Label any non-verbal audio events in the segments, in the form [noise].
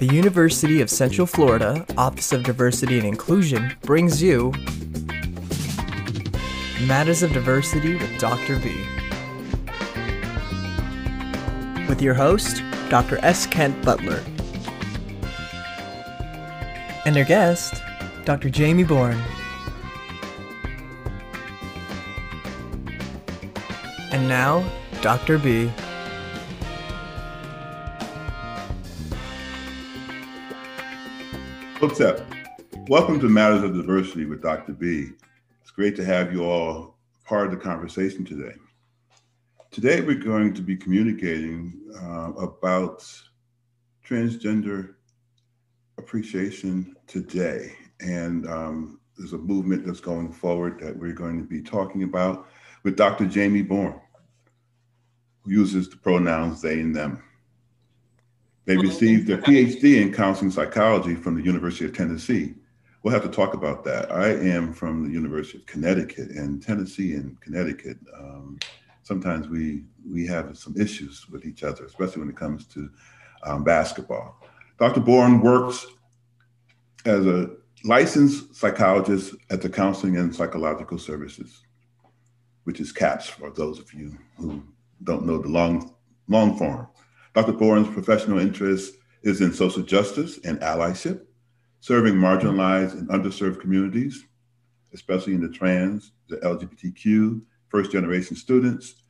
The University of Central Florida Office of Diversity and Inclusion brings you Matters of Diversity with Dr. B. With your host, Dr. S. Kent Butler. And their guest, Dr. Jamie Bourne. And now, Dr. B. What's up? Welcome to Matters of Diversity with Dr. B. It's great to have you all part of the conversation today. Today, we're going to be communicating uh, about transgender appreciation today. And um, there's a movement that's going forward that we're going to be talking about with Dr. Jamie Bourne, who uses the pronouns they and them. They received their PhD in counseling psychology from the University of Tennessee. We'll have to talk about that. I am from the University of Connecticut, and Tennessee and Connecticut. Um, sometimes we we have some issues with each other, especially when it comes to um, basketball. Dr. Bourne works as a licensed psychologist at the Counseling and Psychological Services, which is CAPS for those of you who don't know the long long form. Dr. Bourne's professional interest is in social justice and allyship, serving marginalized and underserved communities, especially in the trans, the LGBTQ, first generation students,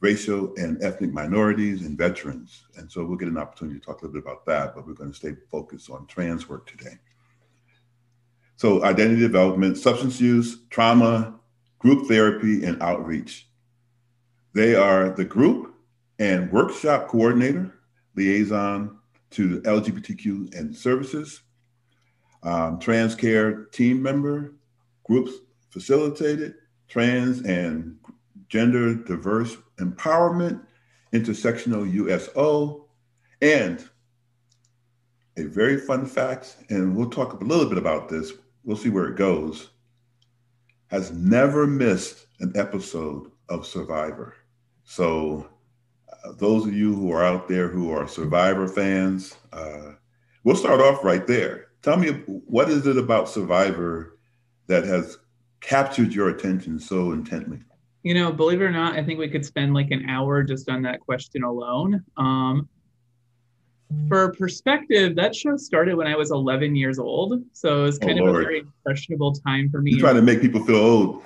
racial and ethnic minorities, and veterans. And so we'll get an opportunity to talk a little bit about that, but we're going to stay focused on trans work today. So, identity development, substance use, trauma, group therapy, and outreach. They are the group and workshop coordinator, liaison to LGBTQ and services, um, trans care team member, groups facilitated, trans and gender diverse empowerment, intersectional USO, and a very fun fact, and we'll talk a little bit about this, we'll see where it goes, has never missed an episode of Survivor. So those of you who are out there who are Survivor fans, uh, we'll start off right there. Tell me, what is it about Survivor that has captured your attention so intently? You know, believe it or not, I think we could spend like an hour just on that question alone. Um, for perspective, that show started when I was 11 years old. So it was oh, kind oh, of Lord. a very impressionable time for me. You're trying to make people feel old.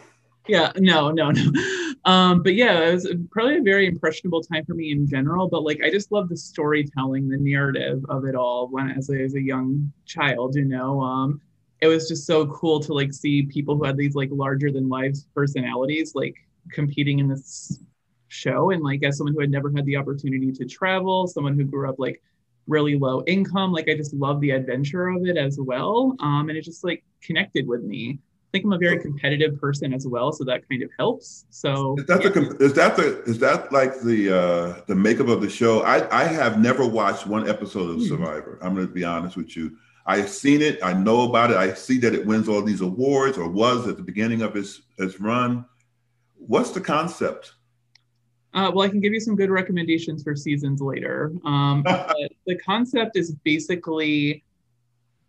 Yeah, no, no, no. [laughs] Um, but yeah, it was probably a very impressionable time for me in general. But like, I just love the storytelling, the narrative of it all. When as as a young child, you know, um, it was just so cool to like see people who had these like larger than life personalities like competing in this show. And like, as someone who had never had the opportunity to travel, someone who grew up like really low income, like I just love the adventure of it as well. Um, and it just like connected with me think I'm a very competitive person as well, so that kind of helps. So is that yeah. the is that the is that like the uh the makeup of the show? I I have never watched one episode of hmm. Survivor. I'm going to be honest with you. I've seen it. I know about it. I see that it wins all these awards, or was at the beginning of its its run. What's the concept? Uh, well, I can give you some good recommendations for seasons later. Um, [laughs] the concept is basically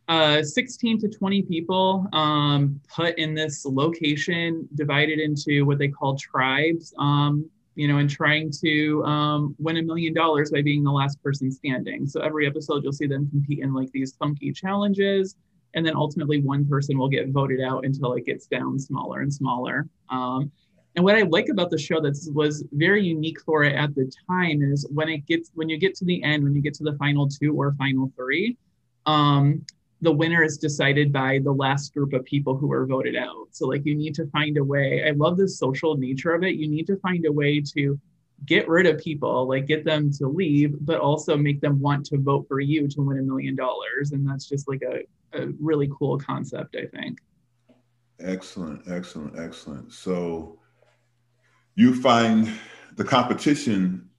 uh, 16 to 20 people um, put in this location divided into what they call tribes um, you know and trying to um, win a million dollars by being the last person standing. So every episode you'll see them compete in like these funky challenges and then ultimately one person will get voted out until it gets down smaller and smaller. Um, and what I like about the show that was very unique for it at the time is when it gets when you get to the end, when you get to the final two or final three, um, the winner is decided by the last group of people who are voted out. So like you need to find a way. I love the social nature of it. You need to find a way to get rid of people, like get them to leave, but also make them want to vote for you to win a million dollars. And that's just like a, a really cool concept, I think. Excellent, excellent, excellent. So you find the competition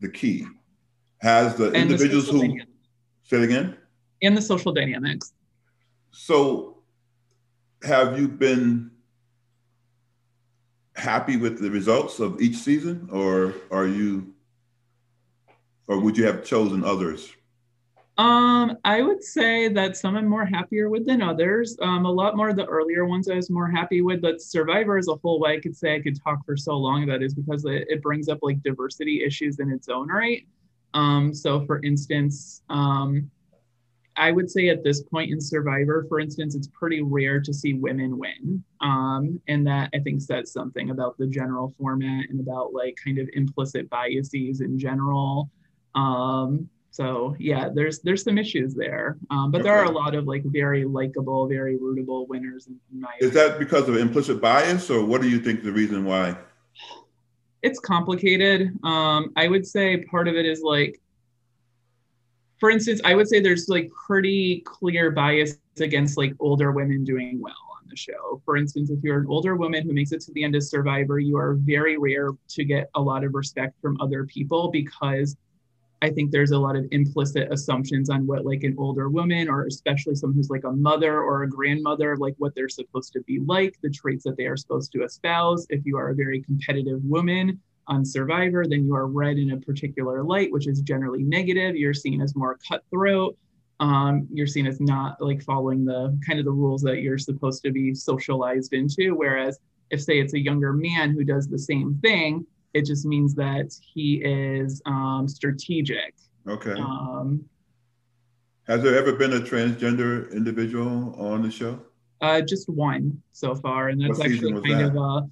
the key. Has the and individuals the who say it again? And the social dynamics. So, have you been happy with the results of each season, or are you, or would you have chosen others? Um, I would say that some I'm more happier with than others. Um, a lot more of the earlier ones I was more happy with, but Survivor as a whole, why I could say I could talk for so long about is because it, it brings up like diversity issues in its own right. Um, so for instance, um, I would say at this point in Survivor, for instance, it's pretty rare to see women win. Um, and that I think says something about the general format and about like kind of implicit biases in general. Um, so yeah, there's there's some issues there, um, but okay. there are a lot of like very likable, very rootable winners. In, in my is opinion. that because of implicit bias, or what do you think the reason why? It's complicated. Um, I would say part of it is like for instance, I would say there's like pretty clear bias against like older women doing well on the show. For instance, if you're an older woman who makes it to the end of Survivor, you are very rare to get a lot of respect from other people because I think there's a lot of implicit assumptions on what like an older woman or especially someone who's like a mother or a grandmother, like what they're supposed to be like, the traits that they are supposed to espouse. If you are a very competitive woman, on Survivor, then you are read in a particular light, which is generally negative. You're seen as more cutthroat. Um, you're seen as not like following the kind of the rules that you're supposed to be socialized into. Whereas if say it's a younger man who does the same thing, it just means that he is um, strategic. Okay. Um, Has there ever been a transgender individual on the show? Uh, just one so far, and that's actually kind that? of a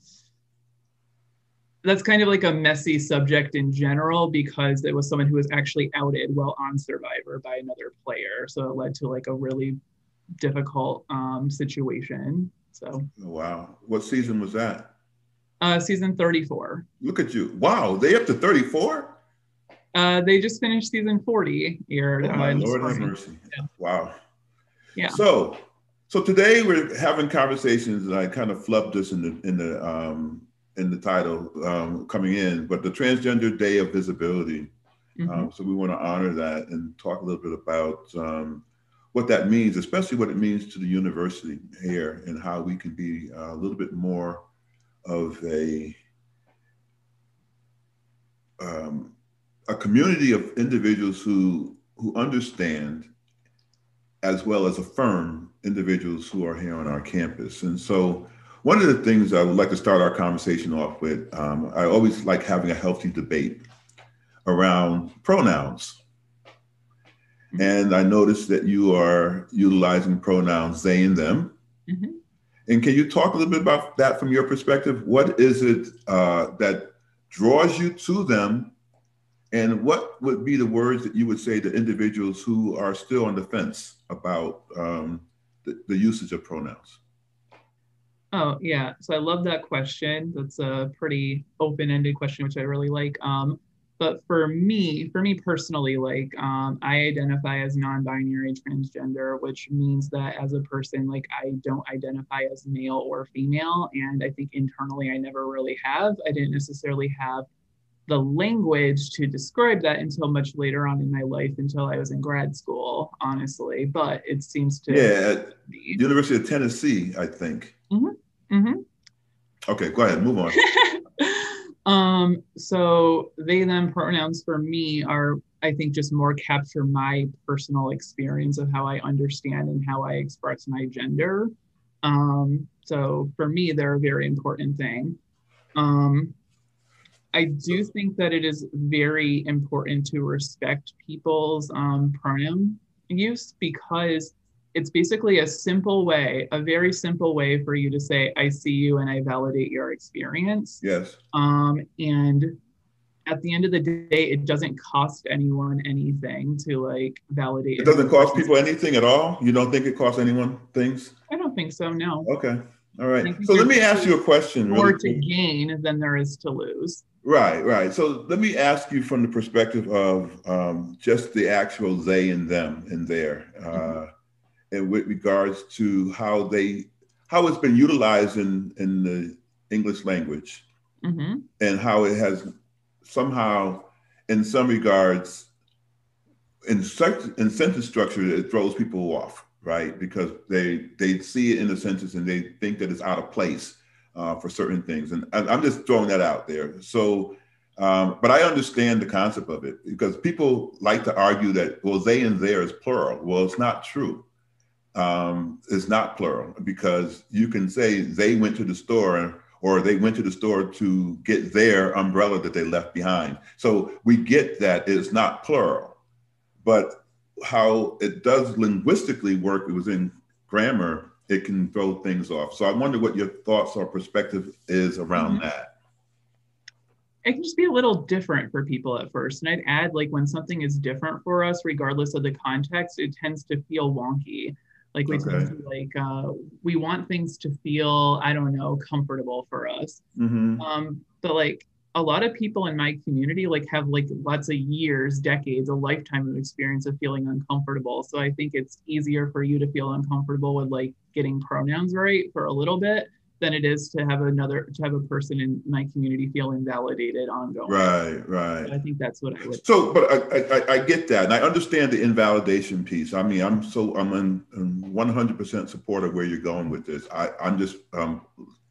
that's kind of like a messy subject in general because it was someone who was actually outed while on Survivor by another player. So it led to like a really difficult um, situation. So wow, what season was that? Uh, season 34. Look at you! Wow, they up to 34. Uh, they just finished season 40 here. Oh my Lord have mercy! Yeah. Wow. Yeah. So, so today we're having conversations, and I kind of flubbed this in the in the um, in the title um, coming in, but the Transgender Day of Visibility. Mm-hmm. Um, so we want to honor that and talk a little bit about um, what that means, especially what it means to the university here and how we can be uh, a little bit more of a um, a community of individuals who who understand as well as affirm individuals who are here on our campus. And so one of the things I would like to start our conversation off with, um, I always like having a healthy debate around pronouns. Mm-hmm. And I noticed that you are utilizing pronouns they and them. Mm-hmm. And can you talk a little bit about that from your perspective? What is it uh, that draws you to them? And what would be the words that you would say to individuals who are still on the fence about um, the, the usage of pronouns? Oh yeah, so I love that question. That's a pretty open-ended question, which I really like. Um, but for me, for me personally, like um, I identify as non-binary transgender, which means that as a person, like I don't identify as male or female, and I think internally I never really have. I didn't necessarily have the language to describe that until much later on in my life, until I was in grad school, honestly. But it seems to yeah, at University of Tennessee, I think. Mm-hmm. Mm-hmm. Okay, go ahead. Move on. [laughs] um, so they them pronouns for me are, I think, just more capture my personal experience of how I understand and how I express my gender. Um, so for me, they're a very important thing. Um, I do think that it is very important to respect people's um, pronoun use because it's basically a simple way, a very simple way for you to say, I see you and I validate your experience. Yes. Um, and at the end of the day, it doesn't cost anyone anything to like validate. It doesn't cost people anything at all. You don't think it costs anyone things? I don't think so. No. Okay. All right. So let me ask you a question. More really to gain than there is to lose. Right, right. So let me ask you from the perspective of um, just the actual they and them and there. Uh, mm-hmm and with regards to how they how it's been utilized in in the English language, mm-hmm. and how it has somehow, in some regards, in such in sentence structure, it throws people off, right? Because they they see it in the sentence and they think that it's out of place uh, for certain things, and I'm just throwing that out there. So, Um, but I understand the concept of it because people like to argue that, well, they and there is plural. Well, it's not true. Um, it's not plural because you can say they went to the store or they went to the store to get their umbrella that they left behind. So we get that it's not plural. But how it does linguistically work it was in grammar, it can throw things off. So I wonder what your thoughts or perspective is around mm-hmm. that it can just be a little different for people at first. And I'd add like when something is different for us, regardless of the context, it tends to feel wonky. Like we okay. to, like uh, we want things to feel, I don't know, comfortable for us. Mm-hmm. Um, but like a lot of people in my community like have like lots of years, decades, a lifetime of experience of feeling uncomfortable. So I think it's easier for you to feel uncomfortable with like getting pronouns right for a little bit than it is to have another to have a person in my community feel invalidated ongoing. Right, right. I think that's what I would. So, but I, I, I get that, and I understand the invalidation piece. I mean, I'm so I'm in, 100% support of where you're going with this. I I'm just um,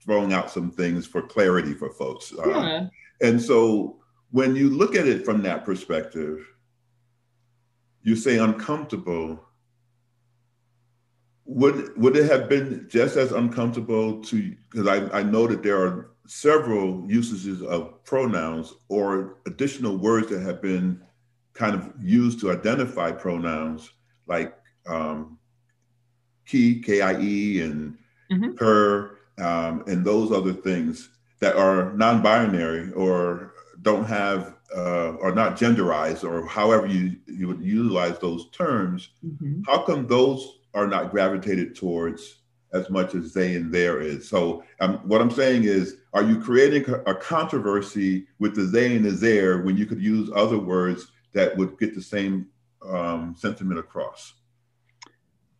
throwing out some things for clarity for folks. Uh, yeah. and so when you look at it from that perspective, you say uncomfortable would would it have been just as uncomfortable to because I, I know that there are several usages of pronouns or additional words that have been kind of used to identify pronouns like um, key k-i-e and mm-hmm. her um, and those other things that are non-binary or don't have uh, or not genderized or however you, you would utilize those terms mm-hmm. how come those are not gravitated towards as much as they and there is. So um, what I'm saying is, are you creating a controversy with the they and the there when you could use other words that would get the same um, sentiment across?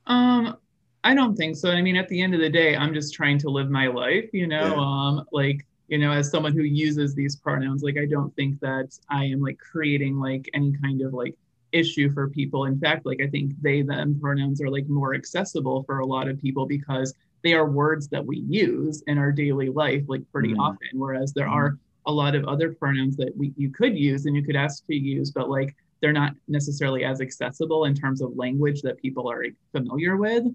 Um, I don't think so. I mean, at the end of the day, I'm just trying to live my life, you know, yeah. um, like, you know, as someone who uses these pronouns, like, I don't think that I am like creating like any kind of like issue for people. In fact, like I think they them pronouns are like more accessible for a lot of people because they are words that we use in our daily life like pretty mm-hmm. often. Whereas there mm-hmm. are a lot of other pronouns that we you could use and you could ask to use, but like they're not necessarily as accessible in terms of language that people are familiar with.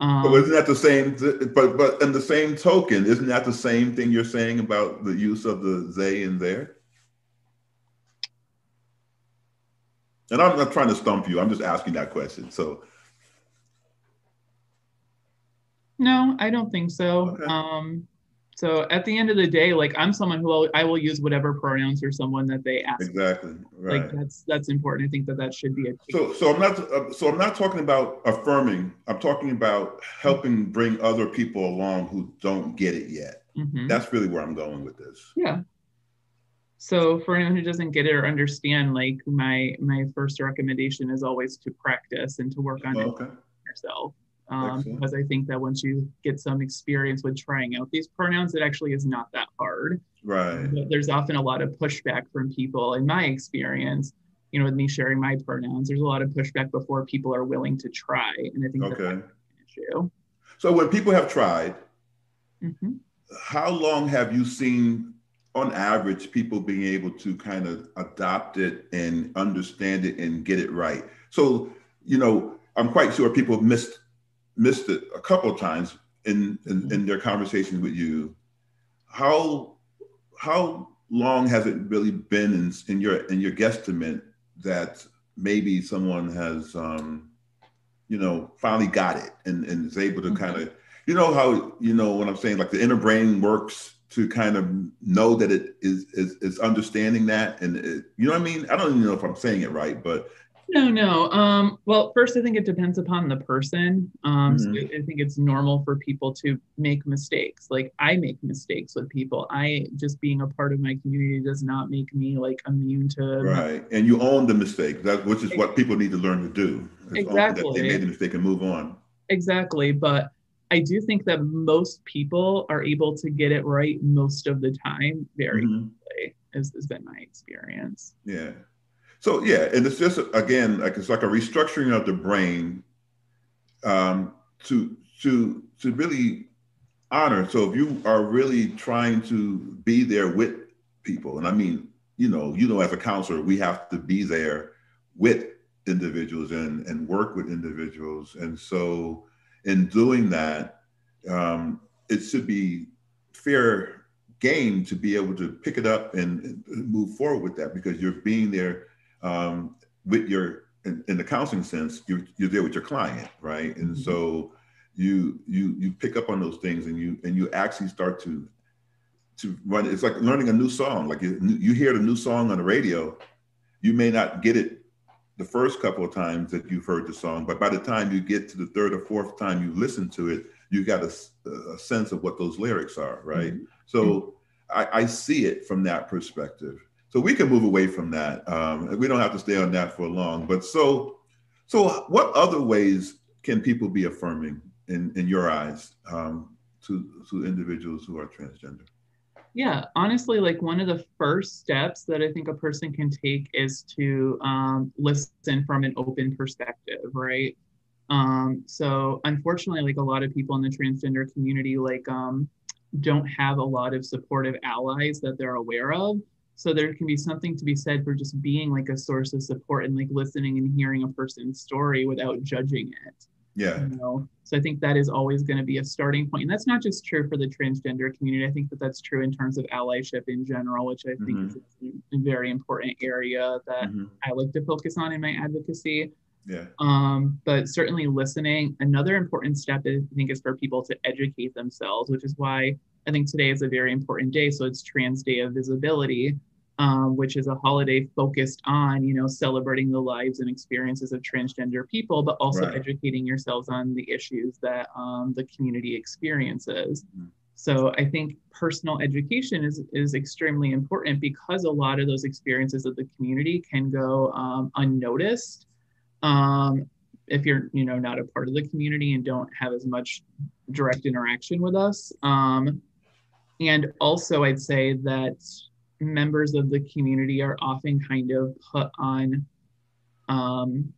Um, but isn't that the same? But but in the same token, isn't that the same thing you're saying about the use of the they and there? And I'm not trying to stump you. I'm just asking that question. So. No, I don't think so. Okay. Um, so at the end of the day, like I'm someone who will, I will use whatever pronouns for someone that they ask. Exactly. Right. Like that's that's important. I think that that should be a. So so I'm not uh, so I'm not talking about affirming. I'm talking about helping bring other people along who don't get it yet. Mm-hmm. That's really where I'm going with this. Yeah. So for anyone who doesn't get it or understand, like my my first recommendation is always to practice and to work on okay. it yourself. Um, because I think that once you get some experience with trying out these pronouns, it actually is not that hard. Right. But there's often a lot of pushback from people, in my experience. You know, with me sharing my pronouns, there's a lot of pushback before people are willing to try, and I think okay. that's an issue. So when people have tried, mm-hmm. how long have you seen on average, people being able to kind of adopt it and understand it and get it right. So, you know, I'm quite sure people missed missed it a couple of times in, in, in their conversations with you. How how long has it really been in, in your in your guesstimate that maybe someone has um, you know finally got it and, and is able to mm-hmm. kind of you know how you know what I'm saying like the inner brain works to kind of know that it is is, is understanding that and it, you know what I mean? I don't even know if I'm saying it right, but no, no. Um, well, first, I think it depends upon the person. Um, mm-hmm. so I think it's normal for people to make mistakes. Like I make mistakes with people. I just being a part of my community does not make me like immune to. Right, and you own the mistake. That which is what people need to learn to do. Exactly. they made the mistake and move on. Exactly, but I do think that most people are able to get it right most of the time very mm-hmm. quickly, has, has been my experience. Yeah. So yeah, and it's just again like it's like a restructuring of the brain um, to to to really honor. So if you are really trying to be there with people, and I mean you know, you know, as a counselor, we have to be there with individuals and and work with individuals, and so in doing that, um, it should be fair game to be able to pick it up and, move forward with that because you're being there um, with your in, in, the counseling sense you're, you're there with your client right and mm-hmm. so you you you pick up on those things and you and you actually start to to run it's like learning a new song like you, you hear the new song on the radio you may not get it the first couple of times that you've heard the song but by the time you get to the third or fourth time you listen to it you got a, a sense of what those lyrics are right mm-hmm. So I, I, see it from that perspective. So we can move away from that. Um, we don't have to stay on that for long. But so, so what other ways can people be affirming in, in your eyes um, to, to individuals who are transgender? Yeah, honestly, like one of the first steps that I think a person can take is to um, listen from an open perspective, right? Um, so unfortunately, like a lot of people in the transgender community, like um, don't have a lot of supportive allies that they're aware of. So there can be something to be said for just being like a source of support and like listening and hearing a person's story without judging it. Yeah. You know? So I think that is always going to be a starting point. And that's not just true for the transgender community. I think that that's true in terms of allyship in general, which I think mm-hmm. is a very important area that mm-hmm. I like to focus on in my advocacy. Yeah. Um, but certainly listening. Another important step I think is for people to educate themselves, which is why I think today is a very important day. So it's Trans Day of Visibility, um, which is a holiday focused on, you know, celebrating the lives and experiences of transgender people, but also right. educating yourselves on the issues that um, the community experiences. Mm-hmm. So I think personal education is is extremely important because a lot of those experiences of the community can go um, unnoticed um, if you're you know not a part of the community and don't have as much direct interaction with us um, and also i'd say that members of the community are often kind of put on um,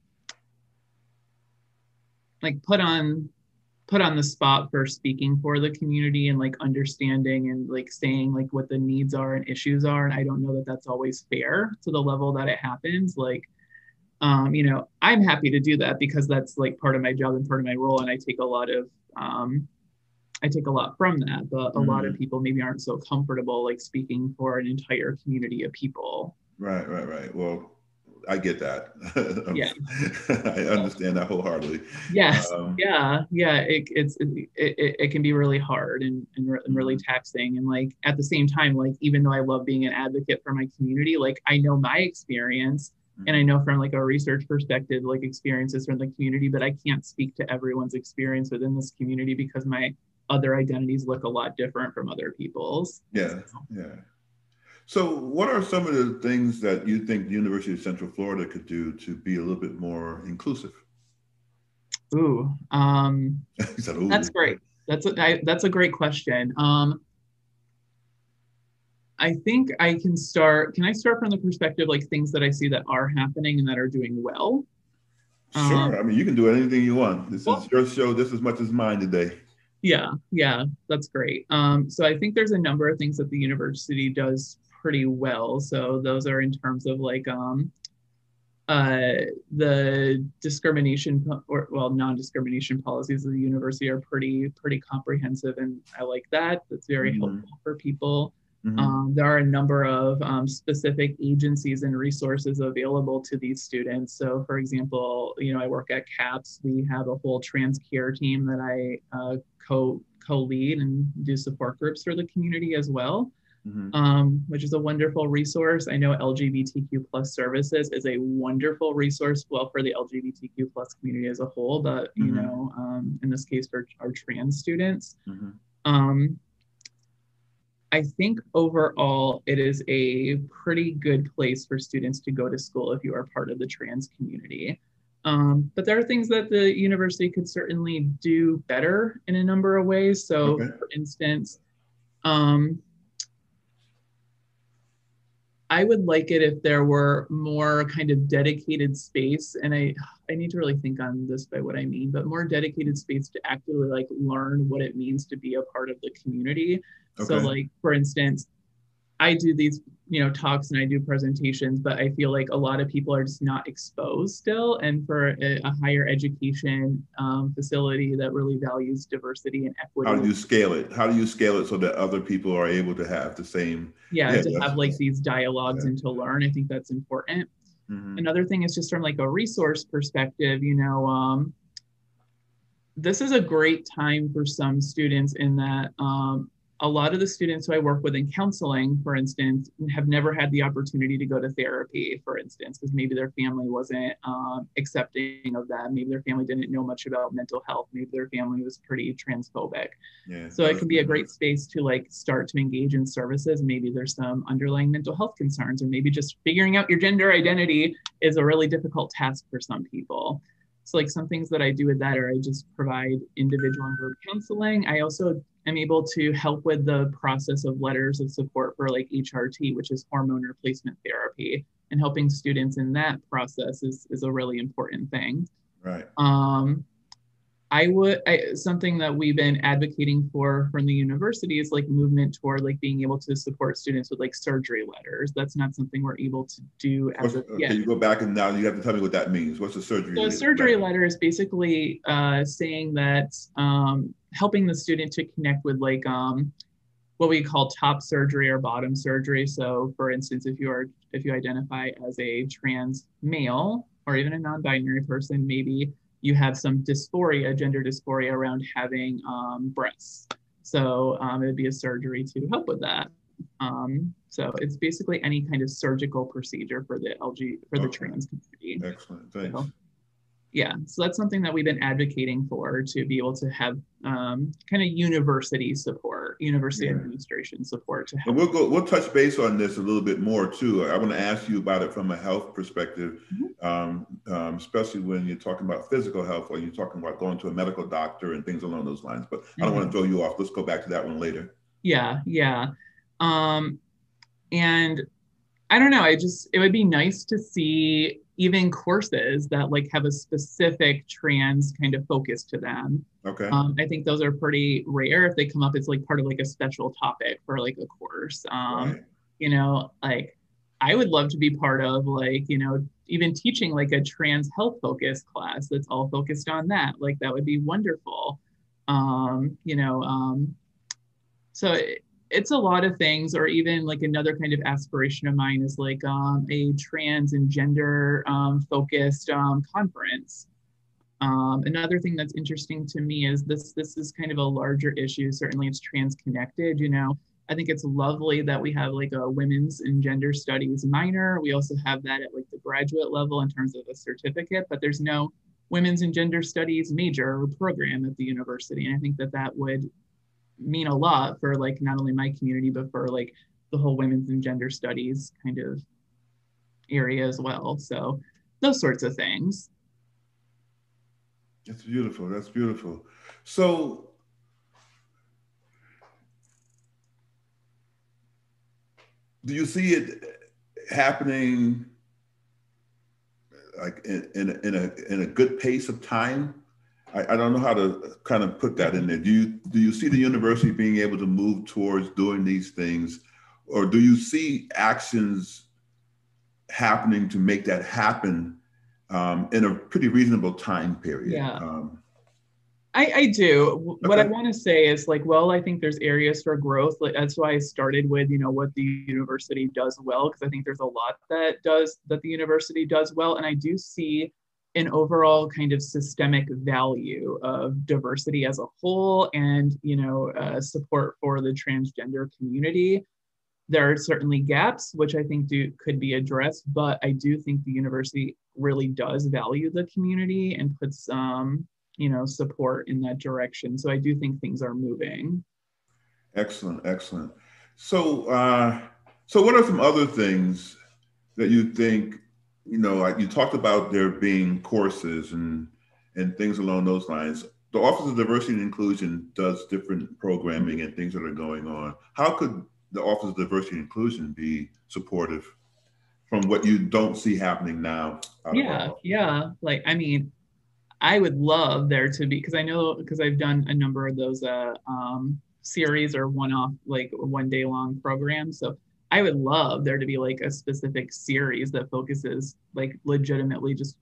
like put on put on the spot for speaking for the community and like understanding and like saying like what the needs are and issues are. And i don't know that that's always fair to the level that it happens. Like um, you know, I'm happy to do that because that's like part of my job and part of my role, and I take a lot of um, I take a lot from that. But a mm lot of mm-hmm. people maybe aren't so comfortable like speaking for an entire community of people. Right, right, right. Well, I get that. [laughs] yeah, I understand that wholeheartedly. Yes, um, yeah, yeah. It, it's it, it, it, can be really hard and, and, re- and really mm-hmm. taxing. And like at the same time, like even though I love being an advocate for my community, like I know my experience and i know from like a research perspective like experiences from the community but i can't speak to everyone's experience within this community because my other identities look a lot different from other people's yeah yeah so what are some of the things that you think the university of central florida could do to be a little bit more inclusive ooh, um, [laughs] said, ooh. that's great that's a I, that's a great question um, I think I can start. Can I start from the perspective like things that I see that are happening and that are doing well? Sure. Um, I mean, you can do anything you want. This well, is your show just as much as mine today. Yeah, yeah, that's great. Um, so I think there's a number of things that the university does pretty well. So those are in terms of like um, uh, the discrimination or well non-discrimination policies of the university are pretty pretty comprehensive, and I like that. That's very mm-hmm. helpful for people. Mm-hmm. Um, there are a number of um, specific agencies and resources available to these students. So, for example, you know, I work at CAPS. We have a whole trans care team that I uh, co co lead and do support groups for the community as well. Mm-hmm. Um, which is a wonderful resource. I know LGBTQ plus services is a wonderful resource, well, for the LGBTQ plus community as a whole, but you mm-hmm. know, um, in this case for our trans students. Mm-hmm. Um, I think overall it is a pretty good place for students to go to school if you are part of the trans community. Um, but there are things that the university could certainly do better in a number of ways. So, okay. for instance, um, I would like it if there were more kind of dedicated space, and I I need to really think on this by what I mean, but more dedicated space to actively like learn what it means to be a part of the community. Okay. So like for instance, I do these, you know, talks and I do presentations, but I feel like a lot of people are just not exposed still. And for a, a higher education um, facility that really values diversity and equity. How do you scale it? How do you scale it so that other people are able to have the same? Yeah, yeah to have like these dialogues yeah. and to learn. I think that's important. Mm-hmm. Another thing is just from like a resource perspective, you know, um, this is a great time for some students in that um, a lot of the students who I work with in counseling, for instance, have never had the opportunity to go to therapy, for instance, because maybe their family wasn't um, accepting of that. Maybe their family didn't know much about mental health. Maybe their family was pretty transphobic. Yeah, so it can be a great space to like start to engage in services. Maybe there's some underlying mental health concerns, or maybe just figuring out your gender identity is a really difficult task for some people. So like some things that I do with that are I just provide individual and group counseling. I also am able to help with the process of letters of support for like HRT, which is hormone replacement therapy. And helping students in that process is, is a really important thing. Right. Um, I would I, something that we've been advocating for from the university is like movement toward like being able to support students with like surgery letters. That's not something we're able to do as yet. you go back and now you have to tell me what that means. What's a surgery? So a surgery letter? letter is basically uh, saying that um, helping the student to connect with like um, what we call top surgery or bottom surgery. So for instance, if you are if you identify as a trans male or even a non-binary person, maybe you have some dysphoria, gender dysphoria around having um, breasts. So um, it would be a surgery to help with that. Um, so it's basically any kind of surgical procedure for the LG for the okay. trans community. Excellent, thanks. So, yeah, so that's something that we've been advocating for to be able to have um, kind of university support, university yeah. administration support to help. We'll go. We'll touch base on this a little bit more too. I want to ask you about it from a health perspective, mm-hmm. um, um, especially when you're talking about physical health or you're talking about going to a medical doctor and things along those lines. But mm-hmm. I don't want to throw you off. Let's go back to that one later. Yeah, yeah, um, and I don't know. I just it would be nice to see even courses that like have a specific trans kind of focus to them. Okay. Um, I think those are pretty rare if they come up as like part of like a special topic for like a course. Um, right. You know, like I would love to be part of like, you know, even teaching like a trans health focus class that's all focused on that. Like that would be wonderful. Um, you know, um, so it, it's a lot of things or even like another kind of aspiration of mine is like um, a trans and gender um, focused um, conference. Um, another thing that's interesting to me is this this is kind of a larger issue. Certainly it's trans connected you know. I think it's lovely that we have like a women's and gender studies minor. We also have that at like the graduate level in terms of a certificate but there's no women's and gender studies major or program at the university and i think that that would mean a lot for like not only my community but for like the whole women's and gender studies kind of area as well. So those sorts of things. That's beautiful. That's beautiful. So do you see it happening like in, in, a, in a in a good pace of time I, I, don't know how to kind of put that in there. Do you do you see the university being able to move towards doing these things, or do you see actions happening to make that happen um, in a pretty reasonable time period? Yeah. Um, I, I, do. Okay. What I want to say is like, well, I think there's areas for growth. Like, that's why I started with, you know, what the university does well, because I think there's a lot that does that the university does well, and I do see an overall kind of systemic value of diversity as a whole and you know uh, support for the transgender community. There are certainly gaps which i think do could be addressed but i do think the university really does value the community and puts um, you know support in that direction. So i do think things are moving. Excellent excellent. So uh, so what are some other things that you think you know, like you talked about there being courses and and things along those lines. The Office of Diversity and Inclusion does different programming and things that are going on. How could the Office of Diversity and Inclusion be supportive from what you don't see happening now? Yeah, yeah. Like, I mean, I would love there to be because I know because I've done a number of those uh, um, series or one-off, like one day long programs. So I would love there to be like a specific series that focuses like legitimately just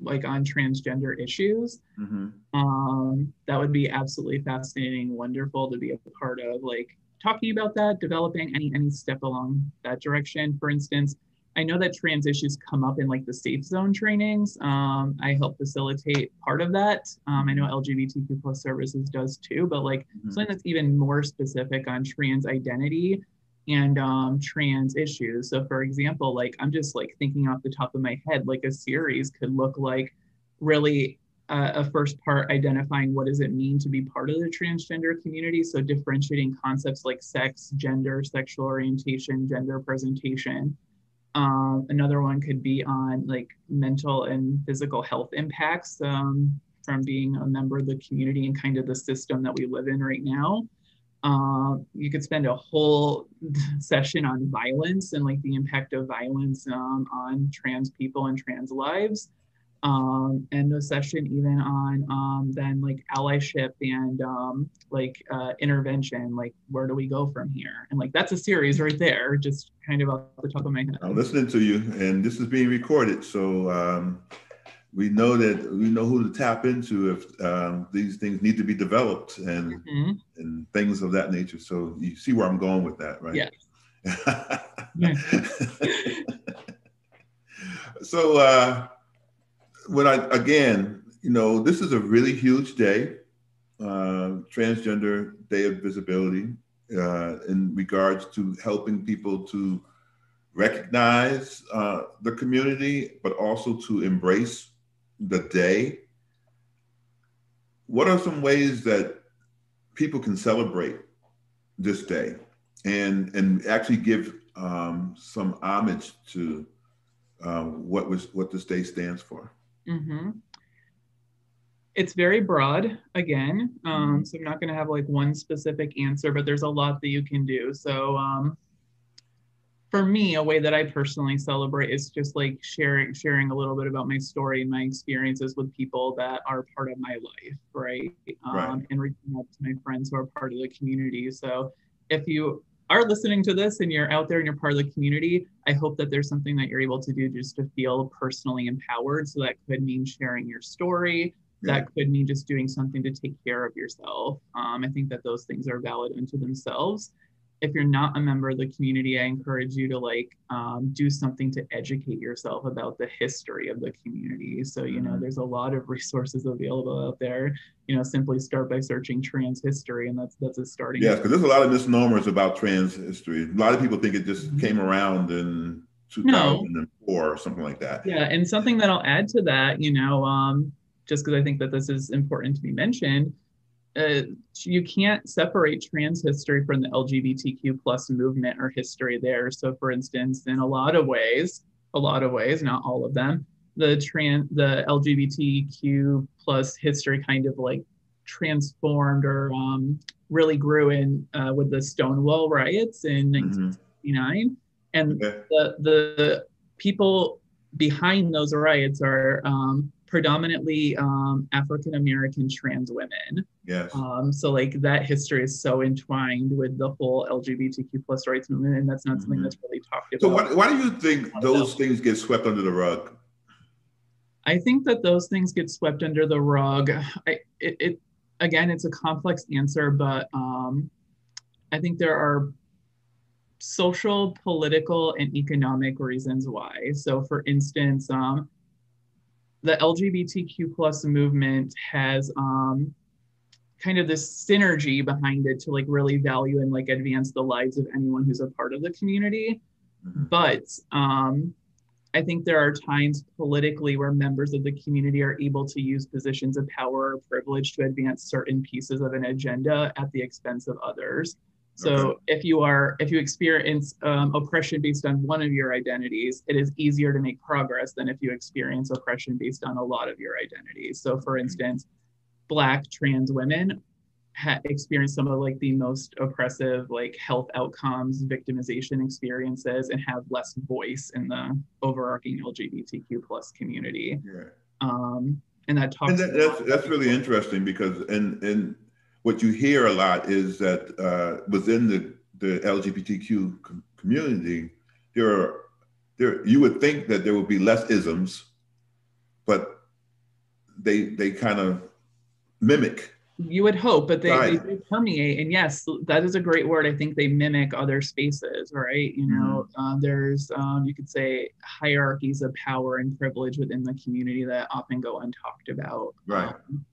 like on transgender issues. Mm-hmm. Um, that would be absolutely fascinating, wonderful to be a part of. Like talking about that, developing any any step along that direction. For instance, I know that trans issues come up in like the safe zone trainings. Um, I help facilitate part of that. Um, I know LGBTQ plus services does too, but like mm-hmm. something that's even more specific on trans identity and um, trans issues. So, for example, like I'm just like thinking off the top of my head, like a series could look like really uh, a first part identifying what does it mean to be part of the transgender community. So, differentiating concepts like sex, gender, sexual orientation, gender presentation. Um, another one could be on like mental and physical health impacts um, from being a member of the community and kind of the system that we live in right now. Uh, you could spend a whole [laughs] session on violence and like the impact of violence um, on trans people and trans lives. Um, and a session even on um, then like allyship and um, like uh, intervention, like where do we go from here? And like that's a series right there, just kind of off the top of my head. I'm listening to you, and this is being recorded, so um, we know that we know who to tap into if um, these things need to be developed and mm-hmm. and things of that nature. So you see where I'm going with that, right? Yeah. [laughs] so uh, when I again, you know, this is a really huge day, uh, Transgender Day of Visibility, uh, in regards to helping people to recognize uh, the community, but also to embrace the day, what are some ways that people can celebrate this day and and actually give um, some homage to um, what was what this day stands for? Mm-hmm. It's very broad again, um, so I'm not going to have like one specific answer, but there's a lot that you can do. So um, for me, a way that I personally celebrate is just like sharing sharing a little bit about my story and my experiences with people that are part of my life, right? Um, right. And reaching out to my friends who are part of the community. So if you are listening to this and you're out there and you're part of the community, I hope that there's something that you're able to do just to feel personally empowered. So that could mean sharing your story. Yeah. That could mean just doing something to take care of yourself. Um, I think that those things are valid unto themselves if you're not a member of the community, I encourage you to like um, do something to educate yourself about the history of the community. So, you know, mm-hmm. there's a lot of resources available out there. You know, simply start by searching trans history, and that's that's a starting. Yeah, because there's a lot of misnomers about trans history. A lot of people think it just mm-hmm. came around in 2004 no. or something like that. Yeah, and something that I'll add to that, you know, um, just because I think that this is important to be mentioned uh, you can't separate trans history from the LGBTQ plus movement or history there. So, for instance, in a lot of ways, a lot of ways, not all of them, the trans, the LGBTQ plus history kind of like transformed or um, really grew in uh, with the Stonewall riots in 1969, mm-hmm. and okay. the the people behind those riots are um, predominantly um, African American trans women. Yes. Um, so like that history is so entwined with the whole LGBTQ plus rights movement, and that's not mm-hmm. something that's really talked about. So why, why do you think those things get swept under the rug? I think that those things get swept under the rug. I, it, it again, it's a complex answer, but um, I think there are social, political, and economic reasons why. So, for instance, um, the LGBTQ plus movement has um, kind of this synergy behind it to like really value and like advance the lives of anyone who's a part of the community. Mm-hmm. But um, I think there are times politically where members of the community are able to use positions of power or privilege to advance certain pieces of an agenda at the expense of others. So okay. if you are if you experience um, oppression based on one of your identities, it is easier to make progress than if you experience oppression based on a lot of your identities. So for instance, Black trans women ha- experience some of like the most oppressive like health outcomes, victimization experiences, and have less voice in the overarching LGBTQ plus community. Yeah. Um, and that talks. And that, that's that's really interesting because in in what you hear a lot is that uh, within the, the LGBTQ com- community, there are there you would think that there would be less isms, but they they kind of mimic you would hope, but they, right. they, permeate. And yes, that is a great word. I think they mimic other spaces, right? You know, mm-hmm. uh, there's, um, you could say, hierarchies of power and privilege within the community that often go untalked about. Right. Um,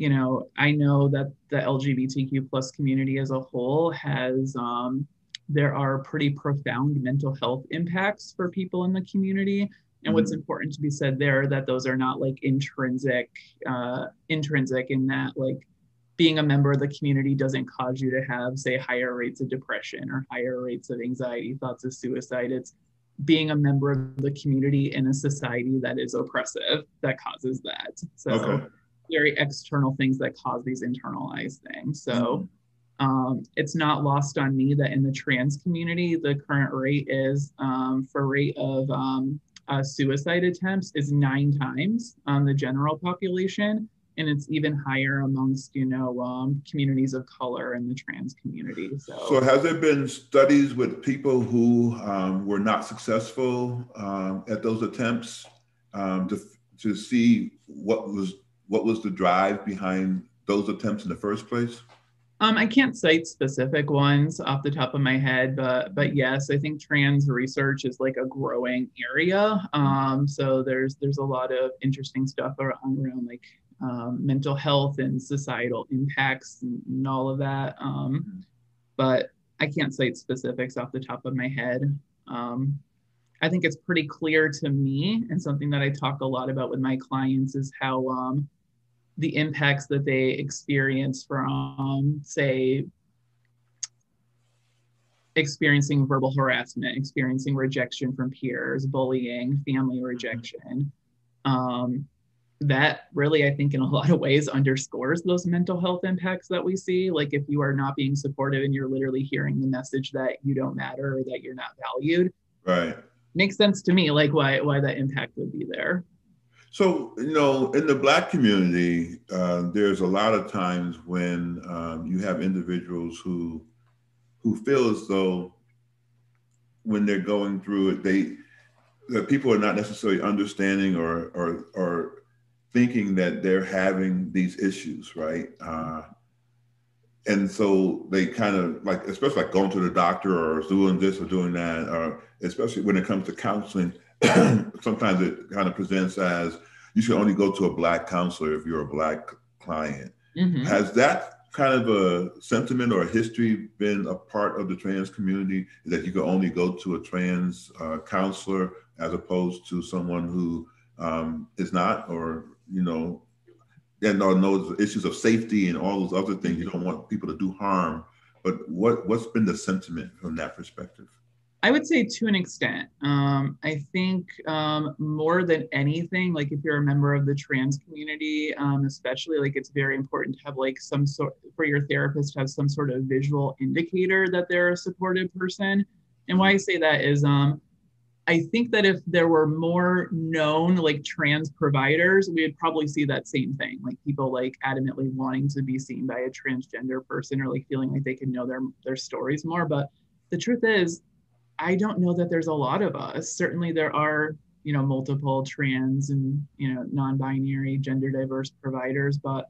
you know, I know that the LGBTQ plus community as a whole has, um, there are pretty profound mental health impacts for people in the community and what's mm-hmm. important to be said there that those are not like intrinsic uh, intrinsic in that like being a member of the community doesn't cause you to have say higher rates of depression or higher rates of anxiety thoughts of suicide it's being a member of the community in a society that is oppressive that causes that so okay. Very external things that cause these internalized things so mm-hmm. Um, it's not lost on me that in the trans community, the current rate is um, for rate of um, uh, suicide attempts is nine times on the general population and it's even higher amongst you know um, communities of color and the trans community so, so has there been studies with people who um, were not successful um, at those attempts um, to, to see what was what was the drive behind those attempts in the first place um, I can't cite specific ones off the top of my head, but but yes, I think trans research is like a growing area. Um, so there's there's a lot of interesting stuff around, around like um, mental health and societal impacts and, and all of that. Um, but I can't cite specifics off the top of my head. Um, I think it's pretty clear to me, and something that I talk a lot about with my clients is how um, the impacts that they experience from, say, experiencing verbal harassment, experiencing rejection from peers, bullying, family mm-hmm. rejection. Um, that really, I think, in a [laughs] lot of ways underscores those mental health impacts that we see. Like, if you are not being supportive and you're literally hearing the message that you don't matter or that you're not valued, right? Makes sense to me, like why why that impact would be there. So, you know, in the Black community, uh, there's a lot of times when um, you have individuals who who feel as though when they're going through it, they that people are not necessarily understanding or or or thinking that they're having these issues, right? Uh, and so they kind of like, especially like going to the doctor or doing this or doing that, or especially when it comes to counseling [coughs] sometimes it kind of presents as you should only go to a black counselor if you're a black client. Mm-hmm. Has that kind of a sentiment or a history been a part of the trans community that you can only go to a trans uh, counselor as opposed to someone who um, is not, or you know, and knows issues of safety and all those other things. You don't want people to do harm. But what what's been the sentiment from that perspective? I would say to an extent. Um, I think um, more than anything, like if you're a member of the trans community, um, especially, like it's very important to have like some sort for your therapist to have some sort of visual indicator that they're a supportive person. And why I say that is, um, I think that if there were more known like trans providers, we would probably see that same thing, like people like adamantly wanting to be seen by a transgender person or like feeling like they can know their their stories more. But the truth is, I don't know that there's a lot of us. Certainly, there are you know multiple trans and you know non-binary, gender diverse providers, but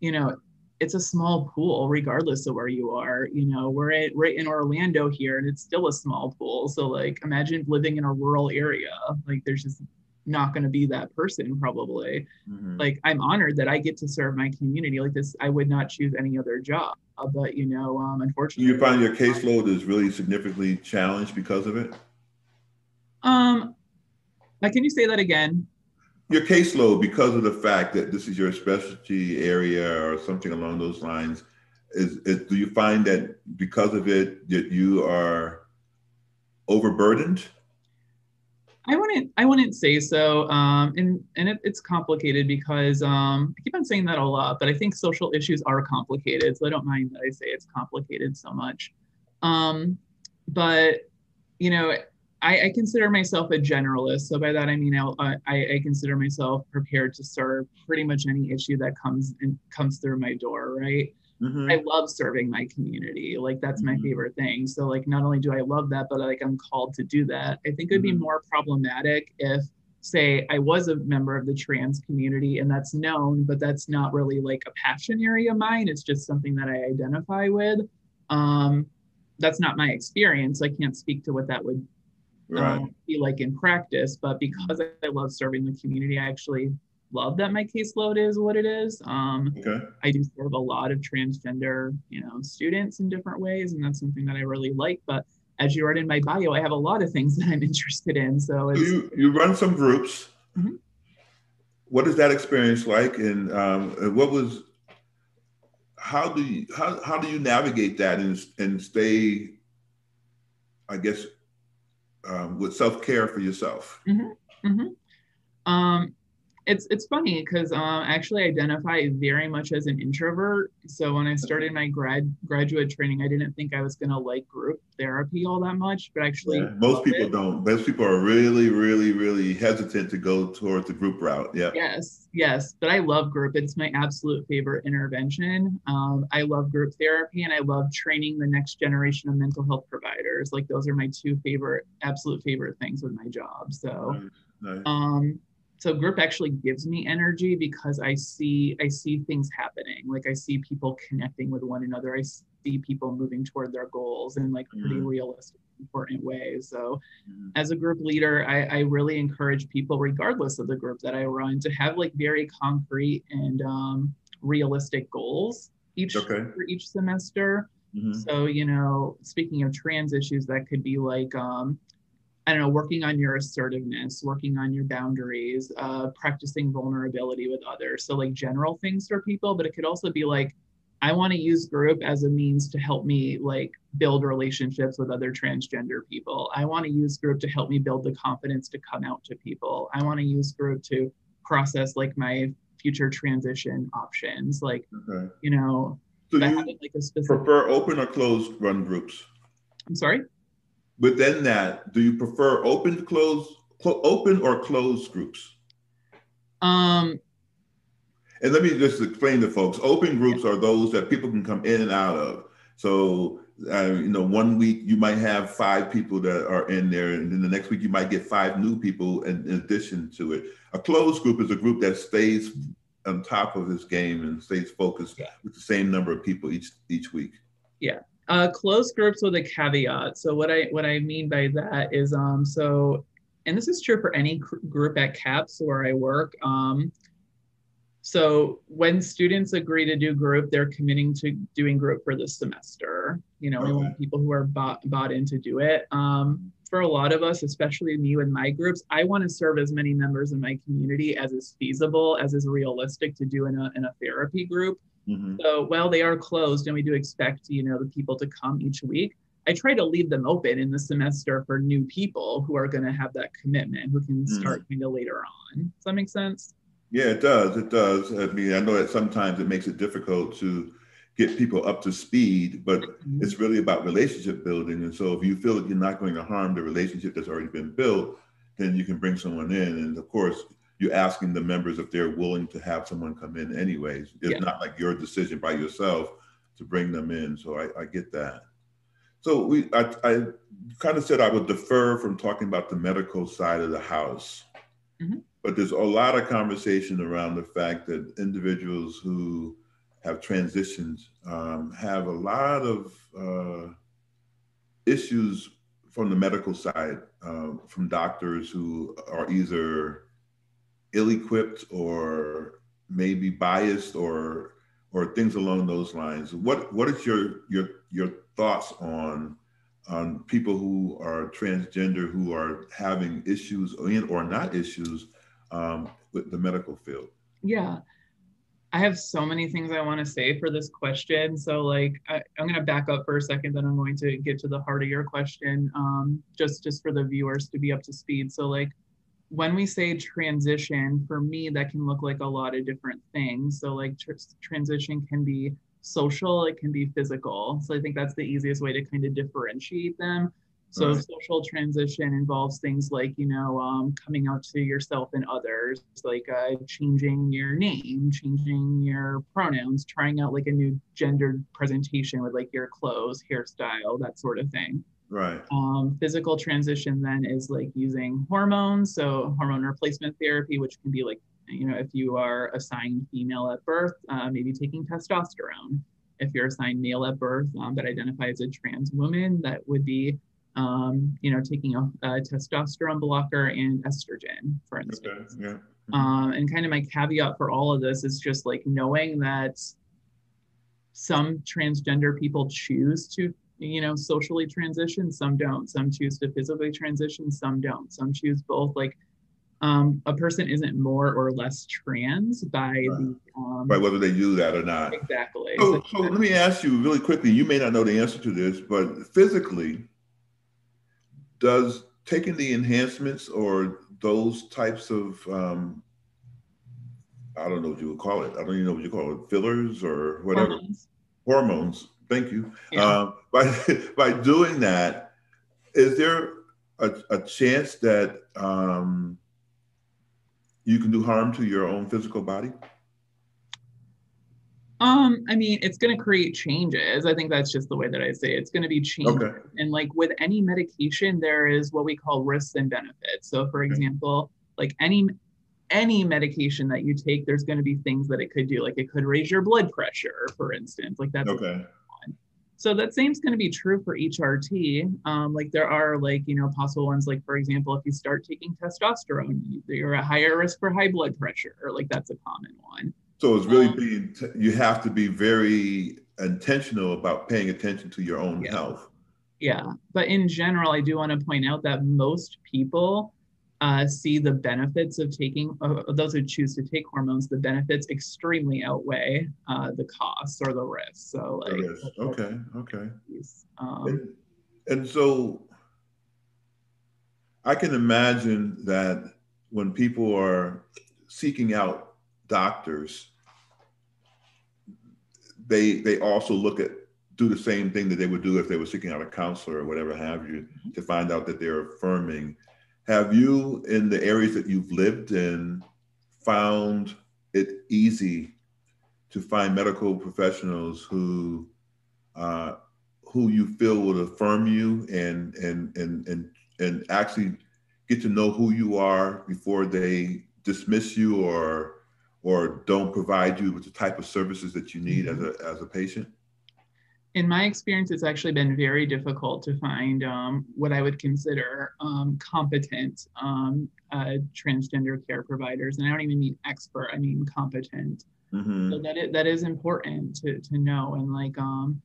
you know it's a small pool regardless of where you are. You know, we're at, right in Orlando here, and it's still a small pool. So like, imagine living in a rural area. Like, there's just not going to be that person probably. Mm-hmm. Like, I'm honored that I get to serve my community like this. I would not choose any other job. But you know, um, unfortunately, you find your caseload is really significantly challenged because of it. Um, like, can you say that again? Your caseload, because of the fact that this is your specialty area or something along those lines, is, is do you find that because of it that you are overburdened? I wouldn't I wouldn't say so. Um, and and it, it's complicated because um, I keep on saying that a lot, but I think social issues are complicated. So I don't mind that I say it's complicated so much. Um, but you know, I, I, consider myself a generalist. So by that I mean I, I consider myself prepared to serve pretty much any issue that comes and comes through my door, right? Mm-hmm. I love serving my community. Like that's my mm-hmm. favorite thing. So like not only do I love that, but like I'm called to do that. I think it'd be mm-hmm. more problematic if say I was a member of the trans community and that's known, but that's not really like a passion area of mine. It's just something that I identify with. Um, that's not my experience. I can't speak to what that would right. um, be like in practice, but because I love serving the community, I actually love that my caseload is what it is. Um, okay. I do serve a lot of transgender, you know, students in different ways, and that's something that I really like. But as you read in my bio, I have a lot of things [laughs] that I'm interested in. So you you run some groups. Mm-hmm. What is that experience like, and um, what was? How do you how, how do you navigate that and and stay? I guess um, with self care for yourself. Mm-hmm. Mm-hmm. Um, it's it's funny because um, I actually identify very much as an introvert. So when I started my grad graduate training, I didn't think I was gonna like group therapy all that much, but actually yeah, most people it. don't. Most people are really, really, really hesitant to go towards the group route. Yeah. Yes, yes, but I love group. It's my absolute favorite intervention. Um, I love group therapy, and I love training the next generation of mental health providers. Like those are my two favorite, absolute favorite things with my job. So. Nice. Um, so group actually gives me energy because i see i see things happening like i see people connecting with one another i see people moving toward their goals in like pretty mm-hmm. realistic important ways so mm-hmm. as a group leader I, I really encourage people regardless of the group that i run to have like very concrete and um, realistic goals each okay. for each semester mm-hmm. so you know speaking of trans issues that could be like um, I don't know, working on your assertiveness, working on your boundaries, uh, practicing vulnerability with others. So, like general things for people, but it could also be like, I want to use group as a means to help me like build relationships with other transgender people. I want to use group to help me build the confidence to come out to people. I want to use group to process like my future transition options. Like, okay. you know, so you like a specific prefer open or closed run groups? I'm sorry? Within that, do you prefer open, closed, cl- open or closed groups? Um, and let me just explain to folks: open groups are those that people can come in and out of. So, uh, you know, one week you might have five people that are in there, and then the next week you might get five new people in, in addition to it. A closed group is a group that stays on top of his game and stays focused yeah. with the same number of people each each week. Yeah, uh, groups with a caveat. So what I what I mean by that is um so and this is true for any group at CAPS where I work. Um, so when students agree to do group, they're committing to doing group for the semester. You know, okay. we want people who are bought bought in to do it. Um, for a lot of us, especially me and my groups, I want to serve as many members in my community as is feasible, as is realistic to do in a in a therapy group. Mm-hmm. So while they are closed and we do expect, you know, the people to come each week, I try to leave them open in the semester for new people who are going to have that commitment, who can mm-hmm. start mm-hmm. kind of later on. Does that make sense? Yeah, it does. It does. I mean, I know that sometimes it makes it difficult to get people up to speed, but mm-hmm. it's really about relationship building. And so if you feel that you're not going to harm the relationship that's already been built, then you can bring someone in. And of course, you're asking the members if they're willing to have someone come in anyways. It's yeah. not like your decision by yourself to bring them in. So I, I get that. So we, I, I, kind of said I would defer from talking about the medical side of the house, mm-hmm. but there's a lot of conversation around the fact that individuals who have transitioned um, have a lot of uh, issues from the medical side, uh, from doctors who are either ill-equipped or maybe biased or or things along those lines. What what is your your your thoughts on on people who are transgender who are having issues in or not issues um, with the medical field? Yeah. I have so many things I want to say for this question. So, like, I, am going to back up for a second, then I'm going to get to the heart of your question, um, just just for the viewers to be up to speed. So, like, when we say transition, for me, that can look like a lot of different things. So, like, tr- transition can be social, it can be physical. So, I think that's the easiest way to kind of differentiate them. So Right. social transition involves things like, you know, um, coming out to yourself and others, like uh, changing your name, changing your pronouns, trying out like a new gendered presentation with like your clothes, hairstyle, that sort of thing. Right. Um, physical transition then is like using hormones, so hormone replacement therapy, which can be like, you know, if you are assigned female at birth, uh, maybe taking testosterone. If you're assigned male at birth um, but identify as a trans woman, that would be, um, you know, taking a, a testosterone blocker and estrogen, for Okay. instance. Yeah. Um, and kind of my caveat for all of this is just like knowing that some transgender people choose to, you know, socially transition, some don't. Some choose to physically transition, some don't. Some choose both. Like um, a person isn't more or less trans by the um, Right. Whether they do that or not. exactly. So, so let me ask you really quickly. You may not know the answer to this, but physically, does taking the enhancements or those types of um, I don't know what you would call it. I don't even know what you call it, fillers or whatever Hormones. hormones. Thank you. Yeah. Um, by [laughs] by doing that, is there a, a chance that um, you can do harm to your own physical body? Um, I mean, it's going to create changes. I think that's just the way that I say it. it's going to be changes. Okay. And like with any medication, there is what we call risks and benefits. So, for Okay. example, like any any medication that you take, there's going to be things that it could do. Like it could raise your blood pressure, for instance. Like that's Okay. So that same's going to be true for HRT. Um, like there are like you know possible ones like for example if you start taking testosterone, you- you're at higher risk for high blood pressure. Or like that's a common one. So it's really Um, being, you have to be very intentional about paying attention to your own Yeah. health. Yeah, but in general, I do want to point out that most people uh, see the benefits of taking uh, those who choose to take hormones. The benefits extremely outweigh uh, the costs or the risks. So like. Okay, okay. Um, And, and so I can imagine that when people are seeking out doctors, they they also look at do the same thing that they would do if they were seeking out a counselor or whatever have you to find out that they're affirming. Have you in the areas that you've lived in found it easy to find medical professionals who uh, who you feel would affirm you and and and and and actually get to know who you are before they dismiss you or or don't provide you with the type of services that you need as a as a patient in my experience, it's actually been very difficult to find um, what I would consider um, competent um, uh, transgender care providers, and I don't even mean expert; I mean competent. Mhm. So that is, that is important to to know. And like um,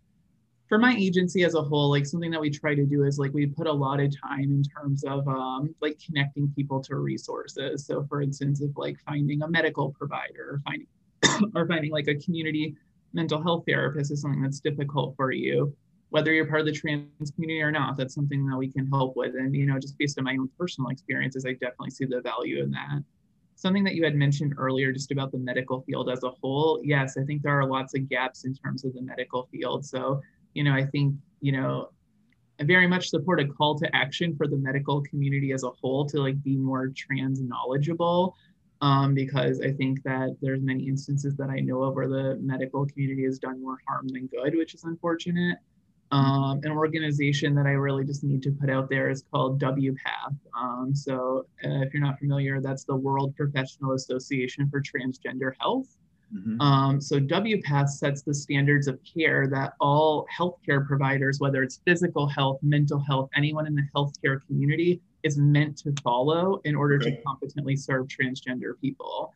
for my agency as a whole, like something that we try to do is like we put a lot of time in terms of um, like connecting people to resources. So for instance, if like finding a medical provider or finding [coughs] or finding like a community mental health therapist is something that's difficult for you, whether you're part of the trans community or not, that's something that we can help with. And, you know, just based on my own personal experiences, I definitely see the value in that. Something that you had mentioned earlier, just about the medical field as a whole. Yes, I think there are lots of gaps in terms of the medical field. So, you know, I think, you know, I very much support a call to action for the medical community as a whole to like be more trans knowledgeable um, because I think that there's many instances that I know of where the medical community has done more harm than good, which is unfortunate. Um, an organization that I really just need to put out there is called WPATH. Um, so uh, if you're not familiar, that's the World Professional Association for Transgender Health. Mhm. Um, so WPATH sets the standards of care that all healthcare providers, whether it's physical health, mental health, anyone in the healthcare community, is meant to follow in order Okay. to competently serve transgender people.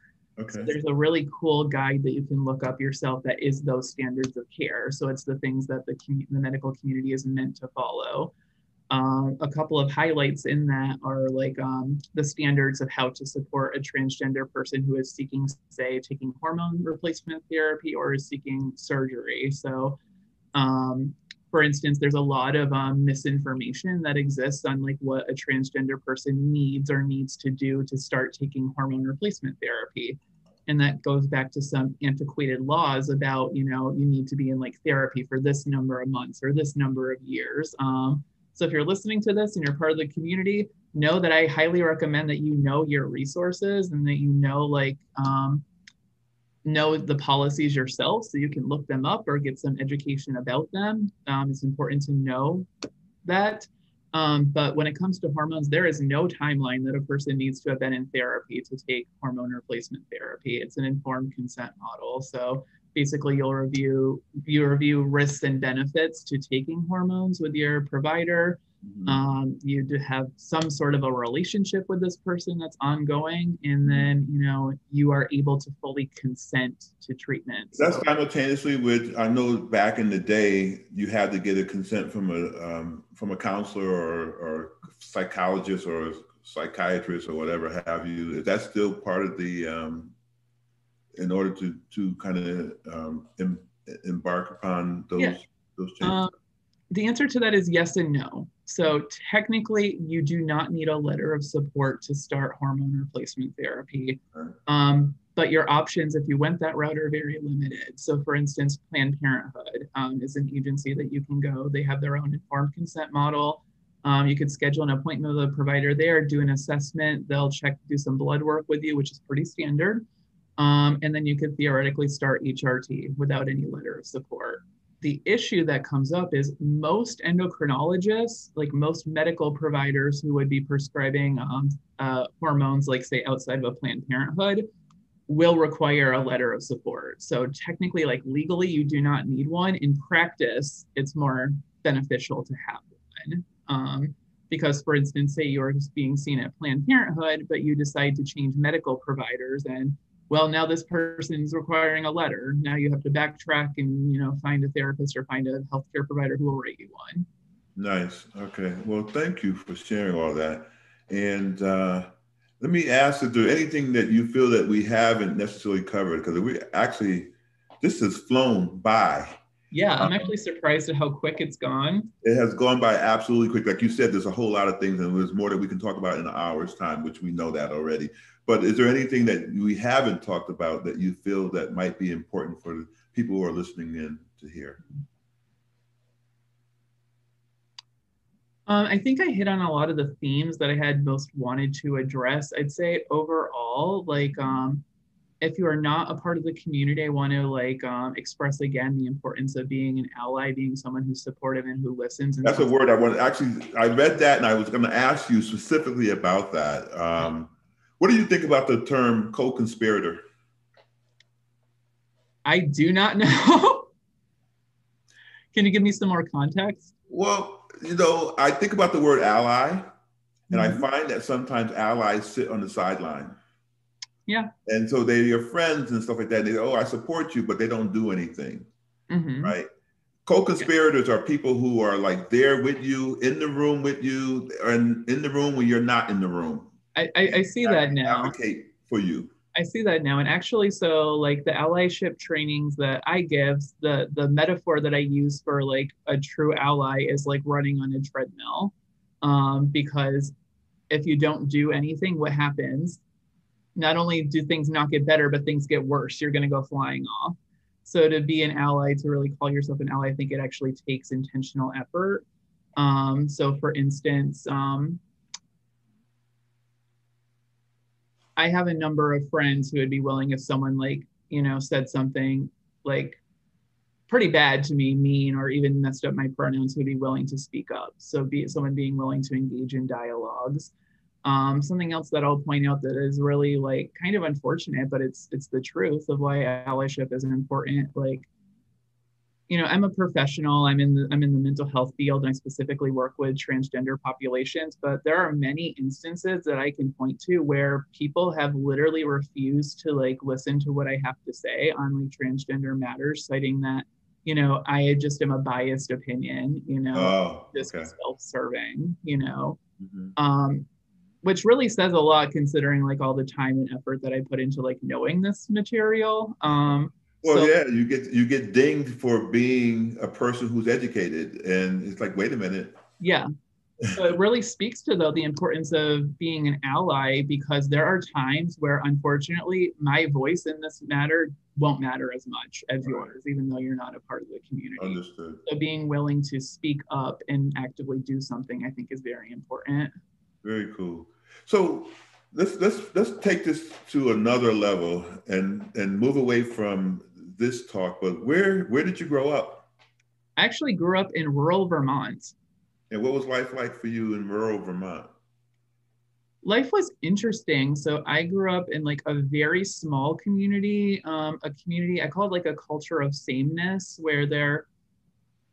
So there's a really cool guide that you can look up yourself that is those standards of care. So it's the things that the, commu- the medical community is meant to follow. Um, a couple of highlights in that are like um, the standards of how to support a transgender person who is seeking, say, taking hormone replacement therapy or is seeking surgery. So, um, for instance, there's a lot of um, misinformation that exists on like what a transgender person needs or needs to do to start taking hormone replacement therapy. And that goes back to some antiquated laws about you know you need to be in like therapy for this number of months or this number of years um, So if you're listening to this and you're part of the community, know that I highly recommend that you know your resources and that you know like um, know the policies yourself so you can look them up or get some education about them. Um, it's important to know that. Um, but when it comes to hormones, there is no timeline that a person needs to have been in therapy to take hormone replacement therapy. It's an informed consent model. So basically you'll review you review risks and benefits to taking hormones with your provider. Um, you to have some sort of a relationship with this person that's ongoing, and mm-hmm. then you know you are able to fully consent to treatment. That's so, simultaneously with I know back in the day you had to get a consent from a um, from a counselor or, or psychologist or psychiatrist or whatever have you. Is that still part of the um, in order to to kind of um, em, embark upon those yeah. those changes? Um, the answer to that is yes and no. So technically, you do not need a letter of support to start hormone replacement therapy. Um, but your options, if you went that route, are very limited. So, for instance, Planned Parenthood um, is an agency that you can go. They have their own informed consent model. Um, you could schedule an appointment with a provider there, do an assessment. They'll check, do some blood work with you, which is pretty standard. Um, and then you could theoretically start HRT without any letter of support the issue that comes up is most endocrinologists, like most medical providers who would be prescribing um, uh, hormones, like say outside of a Planned Parenthood, will require a letter of support. So technically, like legally, you do not need one. In practice, it's more beneficial to have one. Um, because, for instance, say you're being seen at Planned Parenthood, but you decide to change medical providers and well now this person is requiring a letter. Now you have to backtrack and you know find a therapist or find a healthcare provider who will write you one. Nice. Okay. Well thank you for sharing all that. And uh, let me ask if there's anything that you feel that we haven't necessarily covered? Because we actually this has flown by. Yeah i'm um, actually surprised at how quick it's gone. It has gone by absolutely quick. Like you said there's a whole lot of things and there's more that we can talk about in an hour's time which we know that already but is there anything that we haven't talked about that you feel that might be important for the people who are listening in to hear? Um, I think I hit on a lot of the themes that I had most wanted to address. I'd say overall, like um, if you are not a part of the community, I want to like um, express again the importance of being an ally, being someone who's supportive and who listens. And That's a word I want. Actually, I read that and I was going to ask you specifically about that. Um, what do you think about the term co-conspirator? I do not know. [laughs] Can you give me some more context? Well, you know, I think about the word ally, and mm-hmm. I find that sometimes allies sit on the sideline. Yeah. And so they're your friends and stuff like that. They oh, I support you, but they don't do anything. Mm-hmm. Right. Co-conspirators yeah. are people who are like there with you, in the room with you, and in the room when you're not in the room. I, I, I see that now. Advocate for you. I see that now. And actually, so like the allyship trainings that I give, the the metaphor that I use for like a true ally is like running on a treadmill. Um, because if you don't do anything, what happens? Not only do things not get better, but things get worse. You're going to go flying off. So to be an ally, to really call yourself an ally, I think it actually takes intentional effort. Um, so for instance, um, I have a number of friends who would be willing if someone like, you know, said something like pretty bad to me, mean, or even messed up my pronouns, would be willing to speak up. So be someone being willing to engage in dialogues. Um, something else that I'll point out that is really like kind of unfortunate, but it's it's the truth of why allyship is important. Like you know i'm a professional i'm in the i'm in the mental health field and i specifically work with transgender populations but there are many instances that i can point to where people have literally refused to like listen to what i have to say on like transgender matters citing that you know i just am a biased opinion you know oh, just okay. self-serving you know mm-hmm. um which really says a lot considering like all the time and effort that i put into like knowing this material um well, so, yeah, you get you get dinged for being a person who's educated, and it's like, wait a minute. Yeah, so it really speaks to though the importance of being an ally because there are times where unfortunately my voice in this matter won't matter as much as right. yours, even though you're not a part of the community. Understood. So being willing to speak up and actively do something, I think, is very important. Very cool. So let's let's let's take this to another level and and move away from this talk. But where where did you grow up? I actually grew up in rural Vermont. And what was life like for you in rural Vermont? Life was interesting. So I grew up in like a very small community, um, a community I call it like a culture of sameness, where there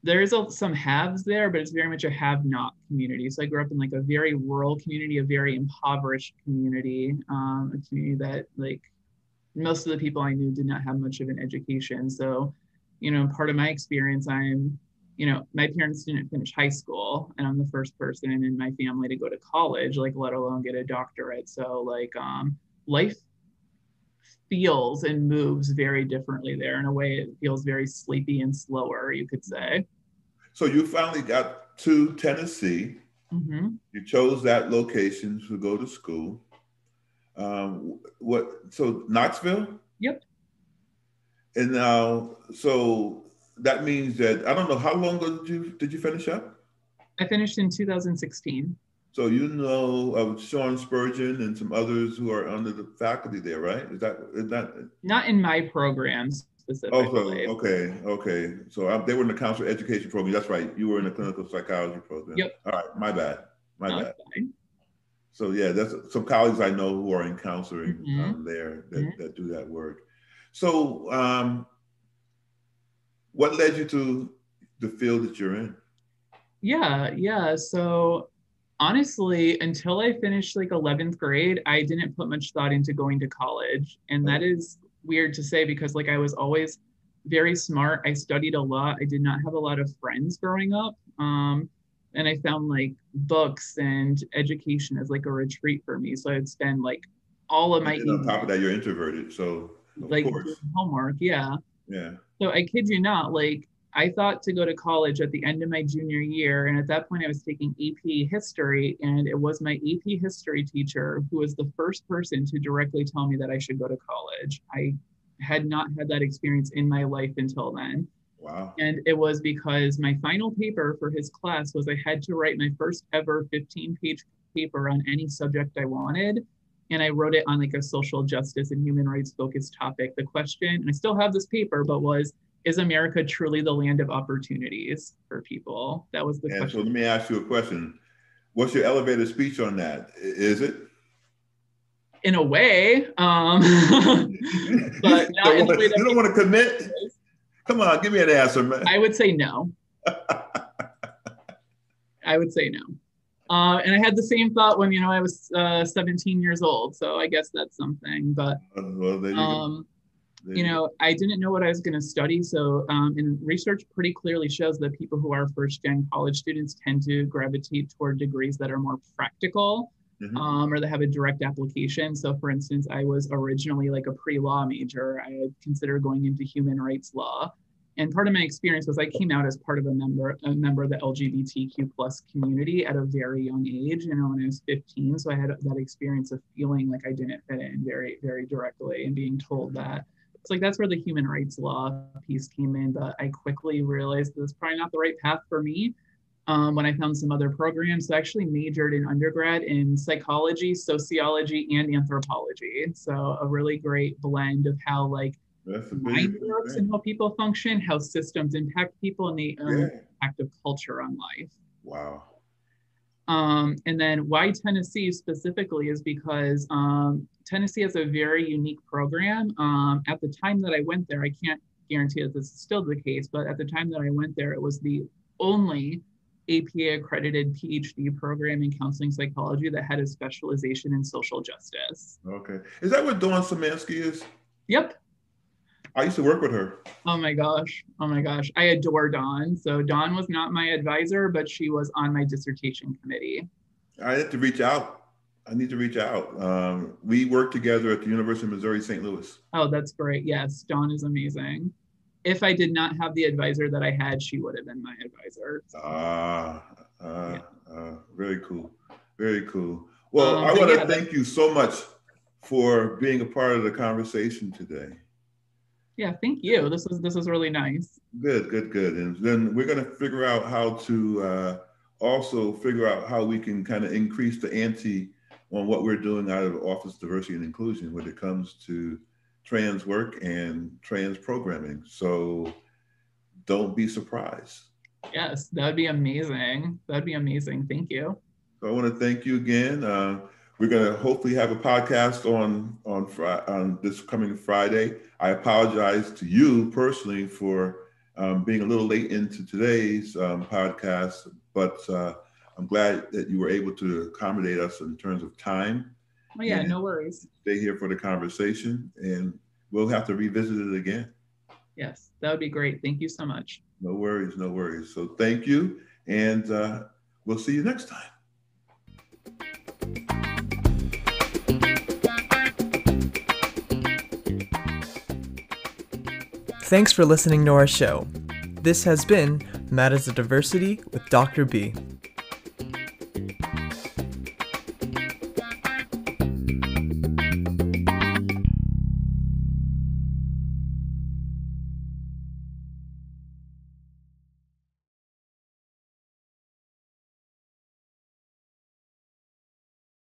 there is a, some haves there, but it's very much a have-not community. So I grew up in like a very rural community, a very impoverished community, um, a community that like most of the people I knew did not have much of an education. So, you know, part of my experience, I'm, you know, my parents didn't finish high school, and I'm the first person in my family to go to college, like let alone get a doctorate. So like, um, life feels and moves very differently there in a way it feels very sleepy and slower you could say so you finally got to Tennessee. Mm-hmm. You chose that location to go to school. Um, what? So Knoxville. Yep. And now, so that means that I don't know how long ago did you did you finish up? I finished in 2016. So you know of Shawn Spurgeon and some others who are under the faculty there, right? Is that is that? Not in my programs specifically. Oh, so, okay, okay. So I, they were in the counselor education program. That's right. You were in the clinical psychology program. Yep. All right. My bad. My bad. So yeah, that's some colleagues I know who are in counseling mm-hmm. um, there that, mm-hmm. that do that work. So um, what led you to the field that you're in? Yeah, yeah. So honestly, until I finished like 11th grade, I didn't put much thought into going to college. And that is weird to say because like I was always very smart. I studied a lot. I did not have a lot of friends growing up. Um, and I found like books and education as like a retreat for me. So I'd spend like all of my and on top of that, you're introverted. So like homework, yeah. Yeah. So I kid you not, like I thought to go to college at the end of my junior year. And at that point, I was taking AP history. And it was my AP history teacher who was the first person to directly tell me that I should go to college. I had not had that experience in my life until then. Wow. And it was because my final paper for his class was I had to write my first ever 15 page paper on any subject I wanted. And I wrote it on like a social justice and human rights focused topic. The question, and I still have this paper, but was is America truly the land of opportunities for people? That was the and question. So let me ask you a question. What's your elevator speech on that? Is it? In a way, um, [laughs] but [laughs] wanna, you don't want to commit. [laughs] Come on, give me an answer, man. I would say no. [laughs] I would say no. Uh, and I had the same thought when you know I was uh, 17 years old, so I guess that's something. But uh, well, um, you know, I didn't know what I was going to study. So, um, and research pretty clearly shows that people who are first gen college students tend to gravitate toward degrees that are more practical mm-hmm. um, or that have a direct application. So, for instance, I was originally like a pre law major. I considered going into human rights law. And part of my experience was I came out as part of a member, a member of the LGBTQ plus community at a very young age, you know, when I was 15. So I had that experience of feeling like I didn't fit in very, very directly and being told that it's like that's where the human rights law piece came in. But I quickly realized that's probably not the right path for me. Um, when I found some other programs, so I actually majored in undergrad in psychology, sociology, and anthropology. So a really great blend of how like mind works and how people function, how systems impact people, and the um, yeah. impact of culture on life. Wow. Um, and then why Tennessee specifically is because um, Tennessee has a very unique program. Um, at the time that I went there, I can't guarantee that this is still the case, but at the time that I went there, it was the only APA accredited PhD program in counseling psychology that had a specialization in social justice. Okay. Is that what Dawn Szymanski is? Yep. I used to work with her. Oh my gosh. Oh my gosh. I adore Dawn. So Dawn was not my advisor, but she was on my dissertation committee. I had to reach out I need to reach out. Um, we work together at the University of Missouri St. Louis. Oh, that's great. Yes, Dawn is amazing. If I did not have the advisor that I had, she would have been my advisor. Ah, uh, Uh, uh, very cool. Very cool. Well, um, I want to yeah, thank you so much for being a part of the conversation today. Yeah, thank you. This is this is really nice. Good, good, good. And then we're going to figure out how to uh, also figure out how we can kind of increase the ante on what we're doing out of Office Diversity and Inclusion when it comes to trans work and trans programming. So don't be surprised. Yes, that would be amazing. That'd be amazing. Thank you. So I want to thank you again. Uh, we're going to hopefully have a podcast on on on this coming Friday. I apologize to you personally for um, being a little late into today's um, podcast, but uh, I'm glad that you were able to accommodate us in terms of time. Oh yeah, no worries. Stay here for the conversation, and we'll have to revisit it again. Yes, that would be great. Thank you so much. No worries, no worries. So thank you, and uh, we'll see you next time. Thanks for listening to our show. This has been Matters of Diversity with Dr. B.